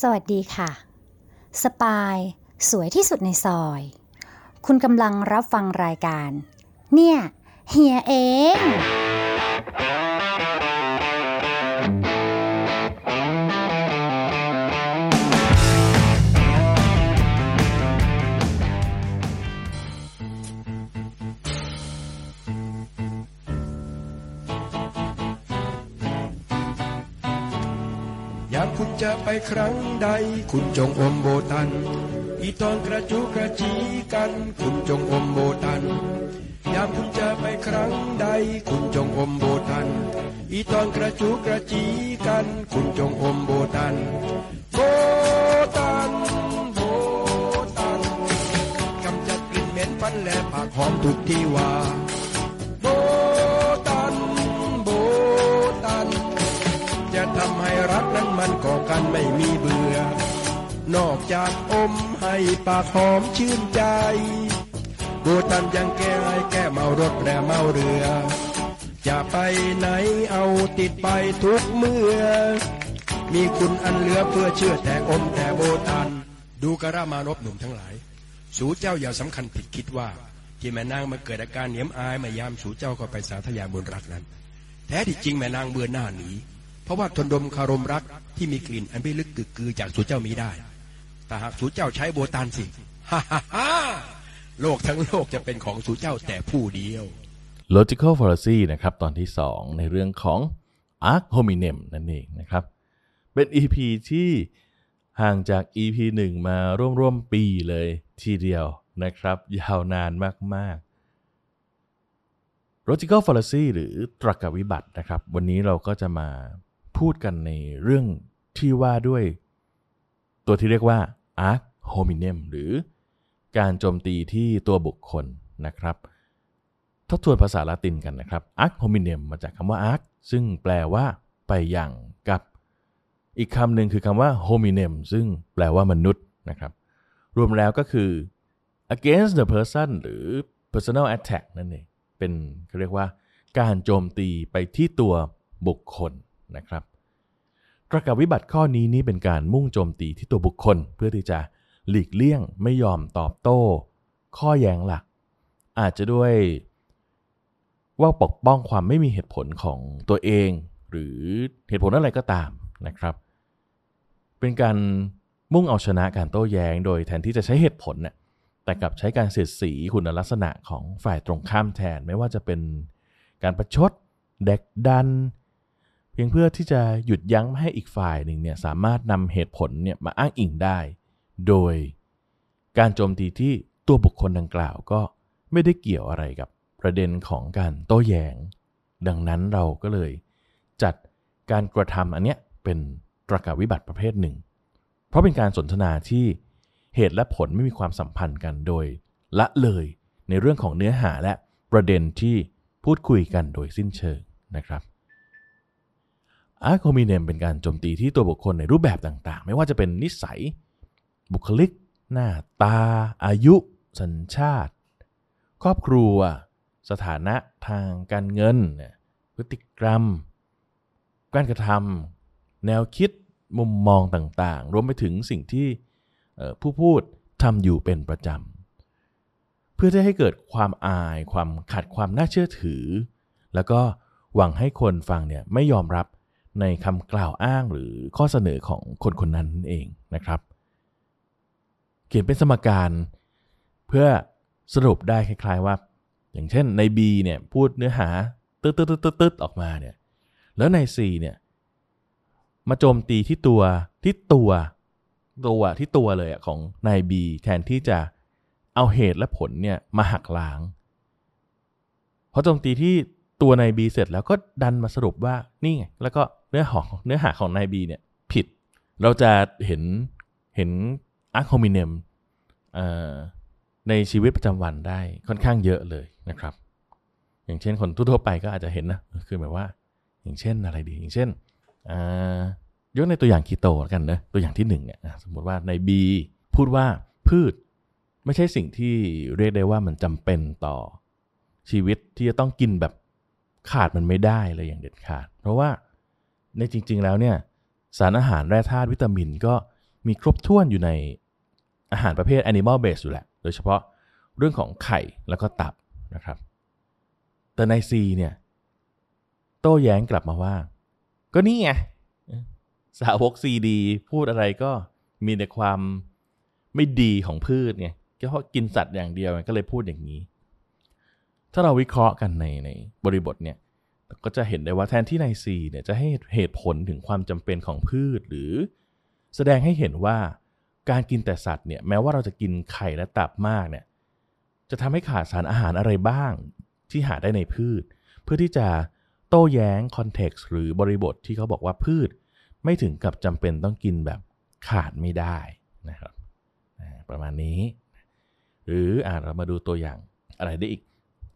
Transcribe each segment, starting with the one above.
สวัสดีค่ะ สปาย สวยที่สุดในซอย คุณกำลังรับฟังรายการ เนี่ย เฮียเอง คุณจะไปครั้งใด คุณจงอมโบตัน อีตอนกระจุกกระจีกัน คุณจงอมโบตัน ยามคุณจะไปครั้งใด คุณจงอมโบตัน อีตอนกระจุกกระจีกัน คุณจงอมโบตันโบตันโบตันกำจัดกลิ่นเหม็นฟันและปากหอมทุกที่ว่า นั้นมันก่อกันไม่มีเบื่อ นอกจากอมให้ปากหอมชื่นใจโบตันยังแก้ให้แก้เมารถและเมาเรือ จะไปไหนเอาติดไปทุกเมื่อ มีคุณอันเหลือเพื่อเชื่อแต่อมแต่โบตัน ดูกระรามานพหนุ่มทั้งหลาย สูเจ้าอย่าสำคัญผิดคิดว่าที่แม่นางมาเกิดอาการเหนียมอายมายามสูเจ้าก็ไปสาธยายบนรักนั้น แท้ที่จริงแม่นางเบื่อหน้าหนี เพราะว่าทนดมคารมรักที่มีกลิ่นอันไม่ลึกกึกกือจากสูเจ้ามีได้ แต่หากสูเจ้าใช้โบตานสิฮ่าฮ่าฮ่าโลกทั้งโลกจะเป็นของสูเจ้าแต่ผู้เดียว logical fallacy นะครับตอนที่ 2 ในเรื่องของ arc hominem นั่นเองนะครับ เป็น EP ที่ห่างจาก EP 1 มาร่วมๆปีเลยทีเดียวนะครับ ยาวนานมากๆ logical fallacy หรือตรรกวิบัตินะครับ วันนี้เราก็จะมา พูดกันในเรื่องที่ว่าด้วย ตัวที่เรียกว่า arc hominem หรือการโจมตีที่ตัวบุคคลนะครับ ทบทวนภาษาละตินกันนะครับ arc hominem มาจากคำว่า arc ซึ่งแปลว่าไปอย่างกับ อีกคำหนึ่งคือคำว่า hominem ซึ่งแปลว่ามนุษย์นะครับ รวมแล้วก็คือ against the person หรือ personal attack นั่นเอง เป็นเขาเรียกว่า การโจมตีไปที่ตัวบุคคล นะครับตรกวิบัติข้อนี้นี่เป็นการมุ่งโจมตีที่ตัวบุคคล เพื่อที่จะหลีกเลี่ยงไม่ยอมตอบโต้ ข้อแย้งหลัก อาจจะด้วยว่าปกป้องความไม่มีเหตุผลของตัวเอง หรือเหตุผลอะไรก็ตามนะครับ เป็นการมุ่งเอาชนะการโต้แย้ง โดยแทนที่จะใช้เหตุผลเนี่ยแต่กลับใช้การเสียดสีคุณลักษณะของฝ่ายตรงข้ามแทนไม่ว่าจะเป็นการประชด เด็กดัน เพียงเพื่อที่จะหยุดยั้งไม่ให้อีกฝ่ายหนึ่งเนี่ยสามารถนำเหตุผลเนี่ยมาอ้างอิงได้ โดยการโจมตีที่ตัวบุคคลดังกล่าวก็ไม่ได้เกี่ยวอะไรกับประเด็นของการโต้แย้ง ดังนั้นเราก็เลย จัดการกระทำอันเนี้ยเป็นตรกวิบัติประเภทหนึ่ง เพราะเป็นการสนทนาที่เหตุและผลไม่มีความสัมพันธ์กันโดย ละเลยในเรื่องของเนื้อหาและประเด็นที่พูดคุยกันโดยสิ้นเชิงนะครับ อาร์คโฮมิเนมเป็นการโจมตีที่ตัวบุคคลในรูปแบบต่างๆ ไม่ว่าจะเป็นนิสัย บุคลิก หน้าตา อายุ สัญชาติ ครอบครัว สถานะทางการเงิน พฤติกรรม การกระทำแนวคิดมุมมองต่างๆ รวมไปถึงสิ่งที่ผู้พูดทำอยู่เป็นประจำ เพื่อที่ให้เกิดความอาย ความขาดความน่าเชื่อถือ แล้วก็หวังให้คนฟังเนี่ยไม่ยอมรับ ในคำกล่าวอ้างหรือข้อเสนอของคนคนนั้นเองนะครับ เขียนเป็นสมการเพื่อสรุปได้คล้ายๆว่า อย่างเช่นใน B เนี่ยพูดเนื้อหาตึ๊ดตึ๊ดตึ๊ดตึ๊ดออกมาเนี่ยแล้วใน C เนี่ยมาโจมตีที่ตัวที่ตัวตัวที่ตัวเลยอะของนาย B แทนที่จะเอาเหตุและผลเนี่ยมาหักล้างพอโจมตีที่ตัวนาย B เสร็จแล้วก็ดันมาสรุปว่านี่ไงแล้วก็ เนื้อหาเนื้อหาของนาย B เนี่ยผิด เราจะเห็นเห็นอาร์คโฮมิเนมในชีวิตประจำวันได้ค่อนข้างเยอะเลยนะครับ อย่างเช่นคนทั่วไปก็อาจจะเห็นนะ คือแบบว่า อย่างเช่นอะไรดี อย่างเช่นยกในตัวอย่างคีโตแล้วกันนะ ตัวอย่างที่หนึ่งเนี่ยสมมติว่าใน B พูดว่าพืชไม่ใช่สิ่งที่เรียกได้ว่ามันจำเป็นต่อชีวิตที่จะต้องกินแบบขาดมันไม่ได้เลยอย่างเด็ดขาด เพราะว่า ในจริง ๆ แล้วเนี่ยสารอาหารแร่ธาตุวิตามินก็มีครบถ้วนอยู่ในอาหารประเภท animal base อยู่แหละ โดยเฉพาะเรื่องของไข่แล้วก็ตับนะครับ แต่ใน C เนี่ยโต้แย้งกลับมาว่า ก็นี่ไงสาวกซีดีพูดอะไรก็มีแต่ความไม่ดีของพืชไงก็เพราะกินสัตว์อย่างเดียวก็เลยพูดอย่างนี้ ถ้าเราวิเคราะห์กันในในบริบทเนี่ย ก็จะเห็นได้ว่าแทนที่ในซีเนี่ยจะให้เหตุผลถึงความจำเป็นของพืช หรือ แสดงให้เห็นว่าการกินแต่สัตว์เนี่ยแม้ว่าเราจะกินไข่และตับมากเนี่ยจะทำให้ขาดสารอาหารอะไรบ้าง ที่หาได้ในพืช เพื่อที่จะโต้แย้งคอนเท็กซ์หรือบริบทที่เขาบอกว่าพืช ไม่ถึงกับจำเป็นต้องกินแบบขาดไม่ได้นะครับประมาณนี้ หรืออ่าเรามาดูตัวอย่างอะไรได้อีก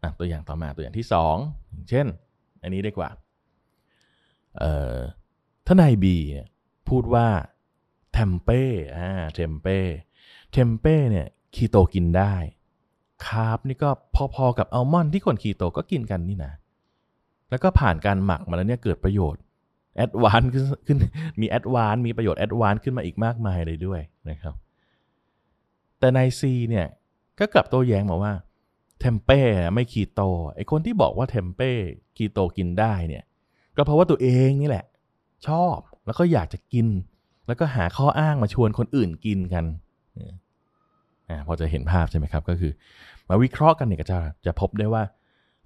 อตัวอย่างต่อมาตัวอย่างที่สองเช่น อันนี้ดีกว่าเอ่อทนายบีพูดว่าเทมเป้อ่าเทมเป้เทมเป้เนี่ยคีโตกินได้คาร์บนี่ก็พอๆกับอัลมอนด์ที่คนคีโตก็กินกันนี่นะ แล้วก็ผ่านการหมักมาแล้วเนี่ยเกิดประโยชน์ advance ขึ้นมี advance มีประโยชน์ advance ขึ้นมาอีกมากมายเลยด้วยนะครับ แต่นาย C เนี่ยก็กลับโต้แย้งมาว่า เทมเป้ไม่คีโตไอ้คนที่บอกว่าเทมเป้คีโตกินได้เนี่ย ก็เพราะว่าตัวเองนี่แหละ ชอบแล้วก็อยากจะกิน แล้วก็หาข้ออ้างมาชวนคนอื่นกินกันอ่าพอจะเห็นภาพใช่ไหมครับ ก็คือ มาวิเคราะห์กันเนี่ยก็จะจะพบได้ว่า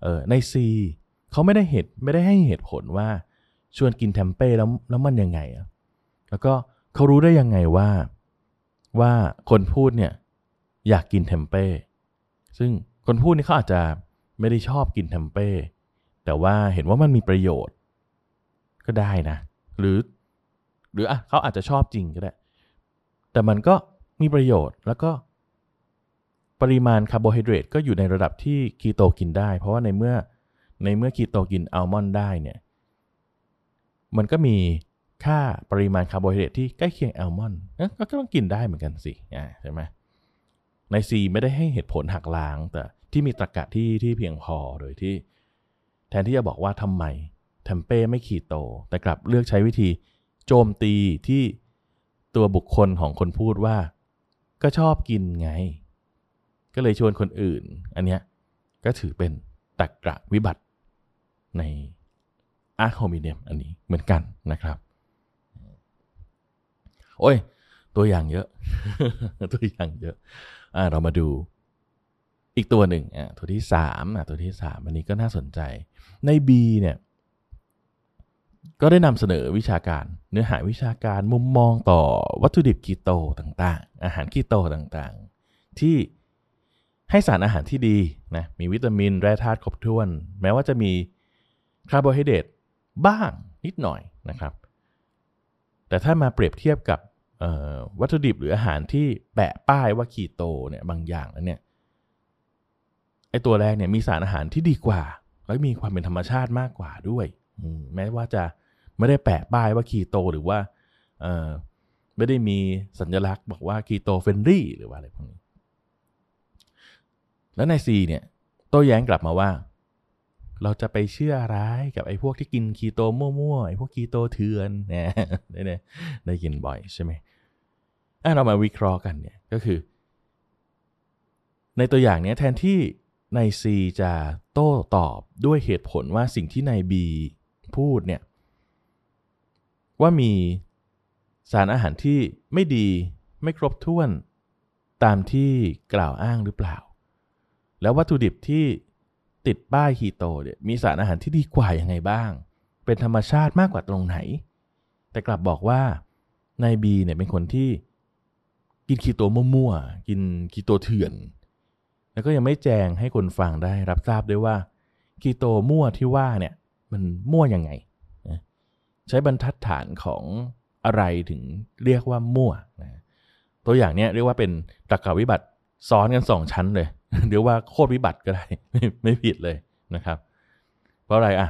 เออในซีเขาไม่ได้เหตุไม่ได้ให้เหตุผลว่าชวนกินเทมเป้แล้วแล้วมันยังไงอะแล้วก็เขารู้ได้ยังไงว่าว่าคนพูดเนี่ยอยากกินเทมเป้ซึ่ง คนพูดนี่เขาอาจจะไม่ได้ชอบกินเทมเป้ แต่ว่าเห็นว่ามันมีประโยชน์ ก็ได้นะ หรือ หรืออะเขาอาจจะชอบจริงก็ได้ แต่มันก็มีประโยชน์แล้วก็ปริมาณคาร์โบไฮเดรตก็อยู่ในระดับที่คีโตกินได้ เพราะว่าในเมื่อในเมื่อคีโตกินอัลมอนด์ได้เนี่ยมันก็มีค่าปริมาณคาร์โบไฮเดรตที่ใกล้เคียงอัลมอนด์ก็ต้องกินได้เหมือนกันสิใช่ไหม นาย C ไม่ได้ให้เหตุผลหักล้าง แต่ที่มีตรรกะที่ที่เพียงพอโดยที่ แทนที่จะบอกว่าทำไมเทมเป้ไม่คีโต แต่กลับเลือกใช้วิธีโจมตีที่ตัวบุคคลของคนพูดว่า ก็ชอบกินไง ก็เลยชวนคนอื่น อันเนี้ยก็ถือเป็นตรกกะวิบัติในอาร์โฮมิเนียมอันนี้เหมือนกันนะครับ โอ้ย ตัวอย่างเยอะ ตัวอย่างเยอะ เรามาดูอีกตัวหนึ่งอะตัวที่สามอะตัวที่สามอันนี้ก็น่าสนใจ นาย B เนี่ย ก็ได้นำเสนอวิชาการ เนื้อหาวิชาการมุมมองต่อวัตถุดิบคีโตต่างๆ อาหารคีโตต่างๆ ที่ให้สารอาหารที่ดีนะมีวิตามินแร่ธาตุครบถ้วน แม้ว่าจะมีคาร์โบไฮเดรตบ้างนิดหน่อยนะครับ แต่ถ้ามาเปรียบเทียบกับ วัตถุดิบหรืออาหารที่แปะป้ายว่าคีโตเนี่ยบางอย่างแล้วเนี่ยไอตัวแรกเนี่ยมีสารอาหารที่ดีกว่า แล้วมีความเป็นธรรมชาติมากกว่าด้วยแม้ว่าจะไม่ได้แปะป้ายว่าคีโตหรือว่าไม่ได้มีสัญลักษณ์บอกว่าคีโตเฟนรี่หรือว่าอะไรพวกนี้ แล้วในซีเนี่ยโต้แย้งกลับมาว่า เราจะไปเชื่อร้ายกับไอ้พวกที่กินคีโตมั่วๆไอ้พวกคีโตเถื่อนเนี่ยได้ได้กินบ่อยใช่ไหมอะเรามาวิเคราะห์กันเนี่ยก็คือ ในตัวอย่างนี้แทนที่ใน C จะโต้ตอบด้วยเหตุผลว่าสิ่งที่ใน B พูดเนี่ยว่ามีสารอาหารที่ไม่ดีไม่ครบถ้วนตามที่กล่าวอ้างหรือเปล่า แล้ววัตถุดิบที่ ติดป้ายคีโตเนี่ยมีสารอาหารที่ดีกว่ายังไงบ้าง เป็นธรรมชาติมากกว่าตรงไหน แต่กลับบอกว่านายบีเนี่ยเป็นคนที่กินคีโตมั่วๆ กินคีโตเถื่อน แล้วก็ยังไม่แจงให้คนฟังได้รับทราบด้วยว่าคีโตมั่วที่ว่าเนี่ยมันมั่วยังไง ใช้บรรทัดฐานของอะไรถึงเรียกว่ามั่วนะตัวอย่างเนี้ยเรียกว่าเป็นตรรกวิบัติ ซ้อนกันสองชั้นเลยเรียกว่าโคตรวิบัติก็ได้ไม่ไม่ผิดเลยนะครับ เพราะอะไรอะ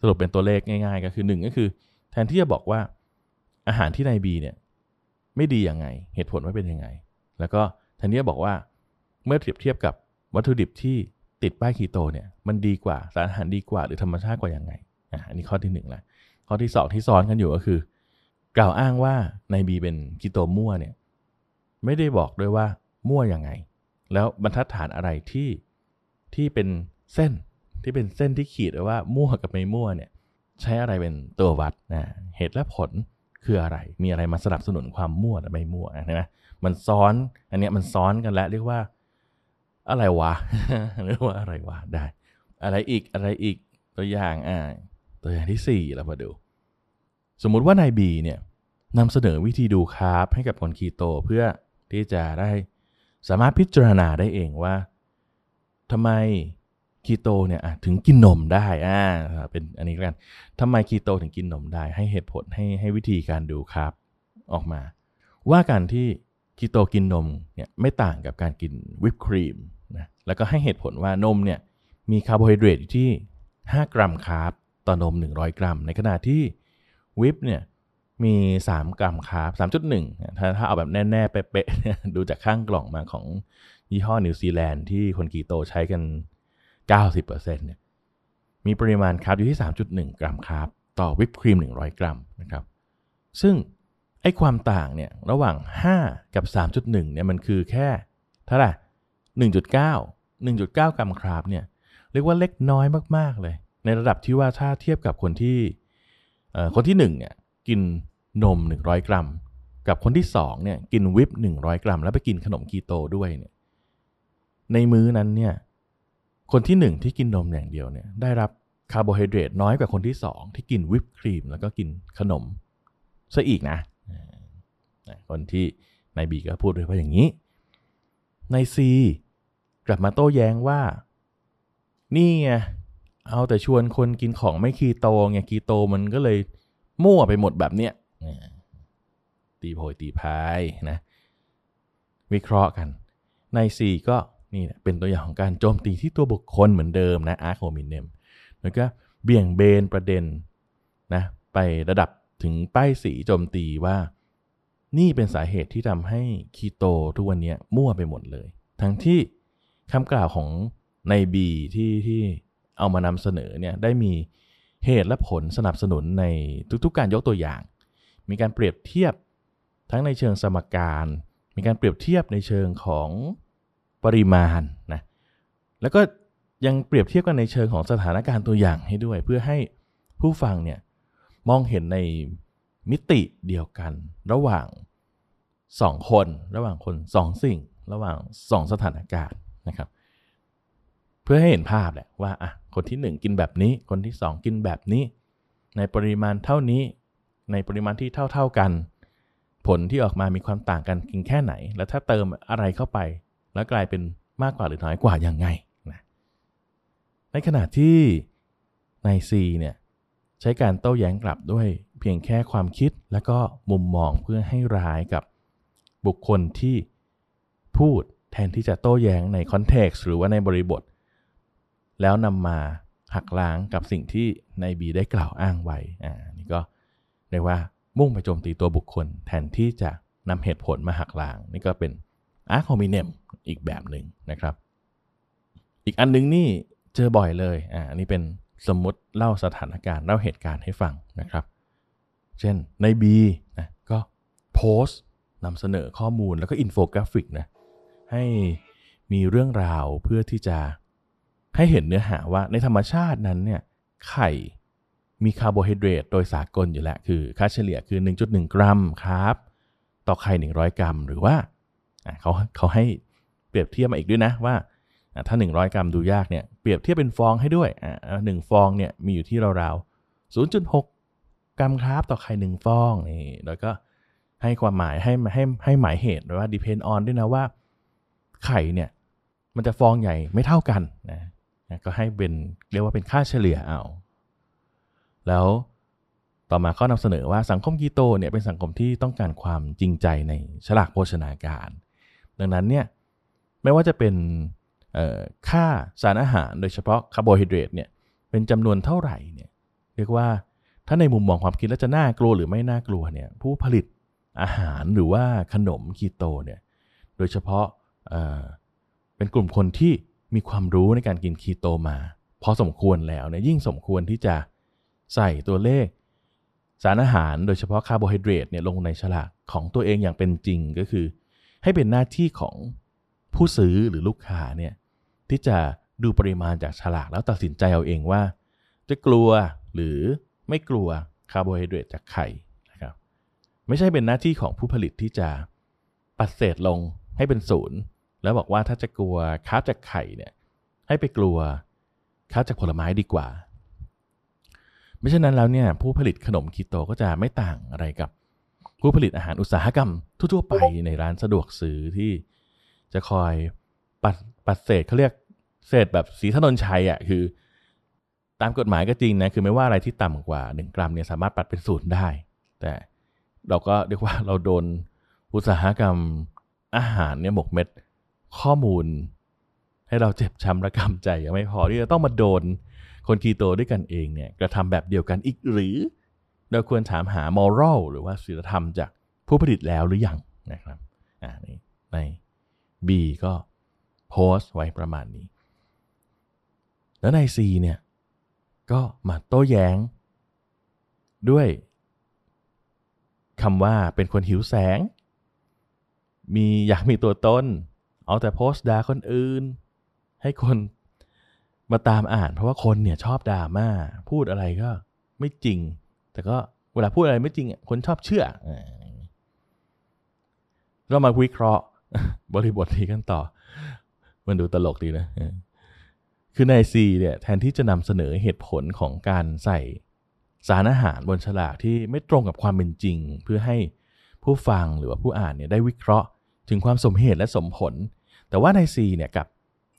สรุปเป็นตัวเลขง่าย ๆ ก็คือหนึ่งก็คือ แทนที่จะบอกว่าอาหารที่ในบีเนี่ย ไม่ดียังไง เหตุผลว่าเป็นยังไง แล้วก็แทนนี้บอกว่าเมื่อเทียบเทียบกับวัตถุดิบที่ติดป้ายคีโตเนี่ยมันดีกว่าสารอาหารดีกว่าหรือธรรมชาติกว่ายังไงอะอันนี้ข้อที่หนึ่งละข้อที่สองที่ซ้อนกันอยู่ก็คือ กล่าวอ้างว่าในบีเป็นคีโตมั่วเนี่ย ไม่ได้บอกด้วยว่า มั่วยังไง แล้วบรรทัดฐานอะไรที่ที่เป็นเส้นที่เป็นเส้นที่ขีดว้ว่ามั่วกับไม่มั่วเนี่ยใช้อะไรเป็นตัววัดนะเหตุและผลคืออะไร มีอะไรมาสนับสนุนความมั่วและไม่มั่วนะนะมันซ้อนอันเนี้ยมันซ้อนกันแล้วเรียกว่าอะไรวะเรียกว่าอะไรวะได้ อะไรอีกอะไรอีกตัวอย่างอ่าตัวอย่างที่สี่เรามาดู สมมุติว่านายบีเนี่ยนำเสนอวิธีดูคาร์บให้กับคนคีโตเพื่อที่จะได้ สามารถพิจารณาได้เองว่าทำไมคีโตเนี่ยถึงกินนมได้อ่าเป็นอันนี้กันทำไมคีโตถึงกินนมได้ ให้เหตุผลให้ให้วิธีการดูคาร์บออกมา ว่าการที่คีโตกินนมเนี่ยไม่ต่างกับการกินวิปครีมนะแล้วก็ให้เหตุผลว่านมเนี่ยมีคาร์โบไฮเดรตอยู่ที่ 5 กรัมคาร์บต่อนม 100 กรัม ในขณะที่วิปเนี่ย มี 3 กรัมคาร์บ3.1 ถ้าถ้าเอาแบบแน่ ๆ เป๊ะๆดูจากข้างกล่องมาของยี่ห้อนิวซีแลนด์ที่คนคีโตใช้กัน 90%เนี่ยมีปริมาณคาร์บอยู่ที่ 3.1 กรัมคาร์บต่อวิปครีม 100 กรัมนะครับ ซึ่งไอ้ความต่างเนี่ยระหว่าง 5 กับ 3.1 เนี่ยมันคือแค่เท่าไหร่1.9 1.9 กรัมคาร์บเนี่ยเรียกว่าเล็กน้อยมากๆเลย ในระดับที่ว่าถ้าเทียบกับคนที่คนที่1เนี่ยกิน นม 100 กรัม กับคนที่2เนี่ยกินวิป100 กรัม แล้วไปกินขนมคีโตด้วยเนี่ยในมื้อนั้นเนี่ยคนที่ 1 ที่กินนมอย่างเดียวเนี่ยได้รับคาร์โบไฮเดรตน้อยกว่าคนที่ 2 ที่กินวิปครีม แล้วก็กินขนมซะอีกนะ คนที่ในบีก็พูดด้วยว่าอย่างนี้ใน C กลับมาโต้แย้งว่า นี่ไงเอาแต่ชวนคนกินของไม่คีโตไงคีโตมันก็เลยมั่วไปหมดแบบเนี้ย ตีโพยตีพายนะวิเคราะห์กัน ใน C ก็นี่เป็นตัวอย่างของการโจมตีที่ตัวบุคคลเหมือนเดิมนะอาร์โคมินเนมแล้วก็เบี่ยงเบนประเด็นนะไประดับถึงป้ายสีโจมตีว่า นี่เป็นสาเหตุที่ทำให้คีโตทุกวันนี้มั่วไปหมดเลย ทั้งที่คำกล่าวของในบีที่ที่เอามานำเสนอเนี่ยได้มีเหตุและผลสนับสนุนในทุกๆการยกตัวอย่าง มีการเปรียบเทียบทั้งในเชิงสมการ มีการเปรียบเทียบในเชิงของปริมาณนะแล้วก็ยังเปรียบเทียบกันในเชิงของสถานการณ์ตัวอย่างให้ด้วย เพื่อให้ผู้ฟังเนี่ยมองเห็นในมิติเดียวกัน ระหว่างสองคน ระหว่างคนสองสิ่ง ระหว่างสองสถานการณ์นะครับ เพื่อให้เห็นภาพแหละว่าอะคนที่หนึ่งกินแบบนี้ คนที่สองกินแบบนี้ ในปริมาณเท่านี้ ในปริมาณที่เท่า ๆกัน ผลที่ออกมามีความต่างกันกินแค่ไหน แล้วถ้าเติมอะไรเข้าไป แล้วกลายเป็นมากกว่าหรือน้อยกว่ายังไงนะในขณะที่ใน C เนี่ยใช้การโต้แย้งกลับด้วยเพียงแค่ความคิดและก็มุมมองเพื่อให้ร้ายกับบุคคลที่พูดแทนที่จะโต้แย้งในคอนเท็กซ์หรือว่าในบริบท แล้วนำมาหักล้างกับสิ่งที่ในบีได้กล่าวอ้างไว้อ่า เรียกว่ามุ่งไปโจมตีตัวบุคคล แทนที่จะนำเหตุผลมาหักล้าง นี่ก็เป็นAd Hominem อีกแบบหนึ่งนะครับ อีกอันนึงนี่เจอบ่อยเลยอ่านี่เป็นสมมุติเล่าสถานการณ์เล่าเหตุการณ์ให้ฟังนะครับ เช่นใน B นะก็โพสต์นำเสนอข้อมูลแล้วก็อินโฟกราฟิกนะให้มีเรื่องราวเพื่อที่จะให้เห็นเนื้อหาว่าในธรรมชาตินั้นเนี่ยไข่ มีคาร์โบไฮเดรตโดยสากลอยู่แล้ว คือค่าเฉลี่ยคือ 1.1 กรัมครับ ต่อไข่ 100 กรัม หรือว่าเขาเขาให้เปรียบเทียบมาอีกด้วยนะว่า ถ้า 100 กรัมดูยากเนี่ยเปรียบเทียบเป็นฟองให้ด้วยหนึ่งฟองเนี่ยมีอยู่ที่ราวๆ0.6 กรัมครับต่อไข่หนึ่งฟองนี่แล้วก็ให้ความหมายให้ให้ให้หมายเหตุหรือว่า depend on ด้วยนะว่าไข่เนี่ยมันจะฟองใหญ่ไม่เท่ากันนะก็ให้เป็นเรียกว่าเป็นค่าเฉลี่ยเอา แล้วต่อมาเขานำเสนอว่าสังคมกีโตเนี่ยเป็นสังคมที่ต้องการความจริงใจในฉลากโภชนาการ ดังนั้นเนี่ยไม่ว่าจะเป็นค่าสารอาหารโดยเฉพาะคาร์โบไฮเดรตเนี่ยเป็นจำนวนเท่าไหร่เนี่ยเรียกว่าถ้าในมุมมองความคิดแล้วจะน่ากลัวหรือไม่น่ากลัวเนี่ยผู้ผลิตอาหารหรือว่าขนมคีโตเนี่ยโดยเฉพาะเเป็นกลุ่มคนที่มีความรู้ในการกินคีโตมา พอสมควรแล้วเนี่ยยิ่งสมควรที่จะ ใส่ตัวเลข สารอาหารโดยเฉพาะคาร์โบไฮเดรตเนี่ยลงในฉลากของตัวเองอย่างเป็นจริงก็คือ ให้เป็นหน้าที่ของผู้ซื้อหรือลูกค้าเนี่ยที่จะดูปริมาณจากฉลากแล้วตัดสินใจเอาเองว่า จะกลัวหรือไม่กลัวคาร์โบไฮเดรตจากไข่นะครับไม่ใช่เป็นหน้าที่ของผู้ผลิตที่จะปัดเศษลงให้เป็นศูนย์แล้วบอกว่าถ้าจะกลัวคาร์บจากไข่เนี่ยให้ไปกลัวคาร์บจากผลไม้ดีกว่า ไม่เช่นนั้นแล้วเนี่ยผู้ผลิตขนมคีโตก็จะไม่ต่างอะไรกับ ผู้ผลิตอาหารอุตสาหกรรมทั่วๆไปในร้านสะดวกซื้อที่จะคอยปัดปัดเศษเขาเรียกเศษแบบสีถนนชัยอะคือ ตามกฎหมายก็จริงนะคือไม่ว่าอะไรที่ต่ำกว่า 1 กรัมเนี่ยสามารถปัดเป็นศูนย์ได้ แต่เราก็เรียกว่าเราโดนอุตสาหกรรมอาหารเนี่ยหมกเม็ดข้อมูล ให้เราเจ็บช้ำระกำใจยังไม่พอที่จะต้องมาโดน คนคีโตด้วยกันเองเนี่ยกระทำแบบเดียวกันอีกหรือ เราควรถามหามอรัลหรือว่าศีลธรรมจากผู้ผลิตแล้วหรือยังนะครับอ่านี่ใน B ก็โพสต์ไว้ประมาณนี้ แล้วใน C เนี่ยก็มาโต้แย้ง ด้วยคำว่าเป็นคนหิวแสง มีอยากมีตัวตน เอาแต่โพสต์ด่าคนอื่น ให้คน มาตามอ่าน เพราะว่าคนเนี่ยชอบด่ามาพูดอะไรก็ไม่จริง แต่ก็เวลาพูดอะไรไม่จริงอะคนชอบเชื่อเรามาวิเคราะห์บริบทนี้กันต่อ มันดูตลกดีนะเออคือใน C เนี่ยแทนที่จะนำเสนอเหตุผลของการใส่สารอาหารบนฉลากที่ไม่ตรงกับความเป็นจริง เพื่อให้ผู้ฟังหรือว่าผู้อ่านเนี่ยได้วิเคราะห์ ถึงความสมเหตุและสมผล แต่ว่าใน C เนี่ยกับ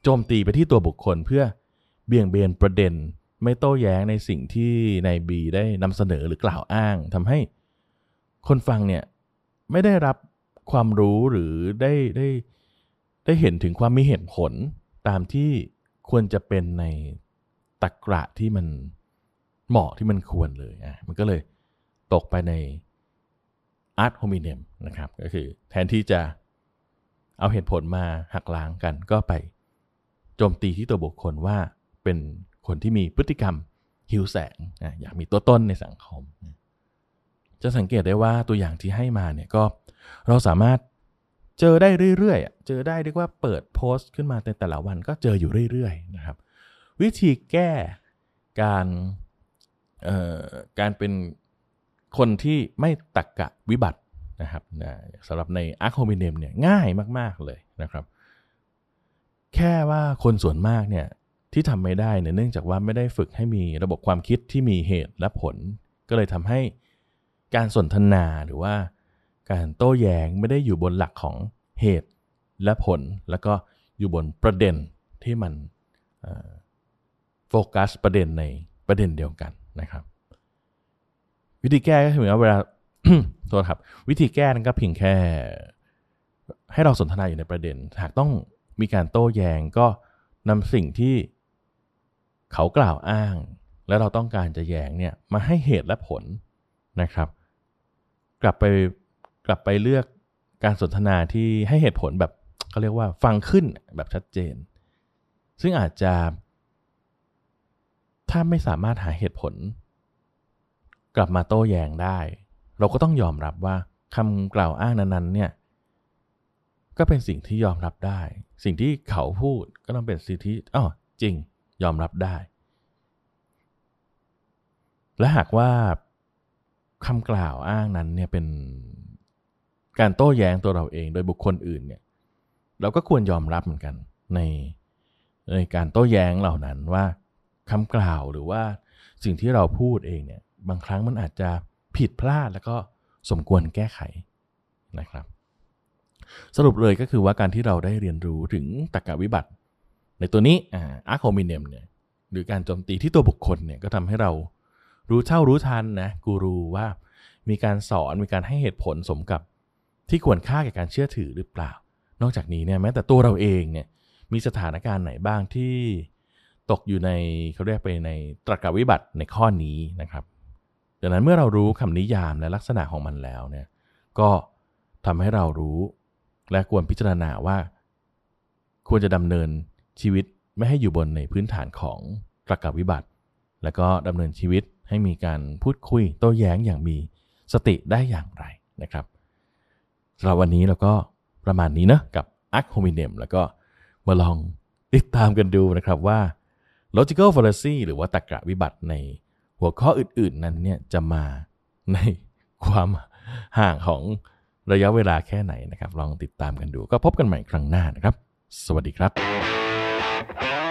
โจมตีไปที่ตัวบุคคลเพื่อ เบี่ยงเบนประเด็น ไม่โต้แย้งในสิ่งที่ใน B ได้นำเสนอหรือกล่าวอ้าง ทำให้คนฟังเนี่ยไม่ได้รับความรู้หรือได้ได้ได้เห็นถึงความมีเหตุผลตามที่ควรจะเป็นในตรกกระที่มันเหมาะที่มันควรเลยอะมันก็เลยตกไปใน art hominem นะครับ ก็คือแทนที่จะเอาเหตุผลมาหักล้างกันก็ไปโจมตีที่ตัวบุคคลว่า เป็นคนที่มีพฤติกรรมหิวแสงอยากมีตัวต้นในสังคม จะสังเกตได้ว่าตัวอย่างที่ให้มาเนี่ยก็เราสามารถเจอได้เรื่อยๆ เจอได้เรียกว่าเปิดโพสต์ขึ้นมาในแต่ละวันก็เจออยู่เรื่อยๆนะครับ วิธีแก้การเอ่อการเป็นคนที่ไม่ตักกะวิบัตินะครับนะสำหรับในอาร์คโฮมิเนมเนี่ยง่ายมาก ๆ เลยนะครับ แค่ว่าคนส่วนมากเนี่ย ที่ทำไม่ได้เนี่ยเนื่องจากว่าไม่ได้ฝึกให้มีระบบความคิดที่มีเหตุและผล ก็เลยทำให้การสนทนาหรือว่าการโต้แย้งไม่ได้อยู่บนหลักของเหตุและผล แล้วก็อยู่บนประเด็นที่มันโฟกัสประเด็นในประเด็นเดียวกันนะครับ วิธีแก้ก็คือว่าเวลาโทษครับ วิธีแก้นั้นก็เพียงแค่ ให้เราสนทนาอยู่ในประเด็น หากต้องมีการโต้แย้งก็นำสิ่งที่ เขากล่าวอ้าง และเราต้องการจะแย้งเนี่ยมาให้เหตุและผลนะครับ กลับไปกลับไปเลือกการสนทนาที่ให้เหตุผลแบบเขาเรียกว่าฟังขึ้นแบบชัดเจน ซึ่งอาจจะ ถ้าไม่สามารถหาเหตุผล กลับมาโต้แย้งได้ เราก็ต้องยอมรับว่าคำกล่าวอ้างนั้นๆเนี่ยก็เป็นสิ่งที่ยอมรับได้ สิ่งที่เขาพูดก็ต้องเป็นสิ่งที่อ๋อจริง ยอมรับได้ และหากว่าคำกล่าวอ้างนั้นเนี่ยเป็นการโต้แย้งตัวเราเองโดยบุคคลอื่นเนี่ยเราก็ควรยอมรับเหมือนกันในในการโต้แย้งเหล่านั้นว่าคำกล่าวหรือว่าสิ่งที่เราพูดเองเนี่ยบางครั้งมันอาจจะผิดพลาดแล้วก็สมควรแก้ไขนะครับ สรุปเลยก็คือว่าการที่เราได้เรียนรู้ถึงตรรกวิบัติ ในตัวนี้อาร์คโฮมิเนมเนี่ยหรือการโจมตีที่ตัวบุคคลเนี่ยก็ทำให้เรารู้เท่ารู้ทันนะกูรูว่ามีการสอนมีการให้เหตุผลสมกับที่ควรค่าแก่การเชื่อถือหรือเปล่า นอกจากนี้เนี่ยแม้แต่ตัวเราเองเนี่ยมีสถานการณ์ไหนบ้างที่ตกอยู่ในเขาเรียกไปในตรรกวิบัติในข้อนี้นะครับดังนั้นเมื่อเรารู้คำนิยามและลักษณะของมันแล้วเนี่ยก็ทำให้เรารู้และควรพิจารณาว่า ควรจะดำเนิน ชีวิตไม่ให้อยู่บนในพื้นฐานของตรรกวิบัติ และก็ดำเนินชีวิตให้มีการพูดคุยโต้แย้งอย่างมีสติได้อย่างไรนะครับสำหรับวันนี้เราก็ประมาณนี้นะกับ Arc Hominem แล้วก็มาลองติดตามกันดูนะครับว่า logical fallacy หรือว่าตรรกะวิบัติในหัวข้ออื่นๆนั้นเนี่ยจะมาในความห่างของระยะเวลาแค่ไหนนะครับ ลองติดตามกันดูก็พบกันใหม่ครั้งหน้านะครับ สวัสดีครับ Yeah.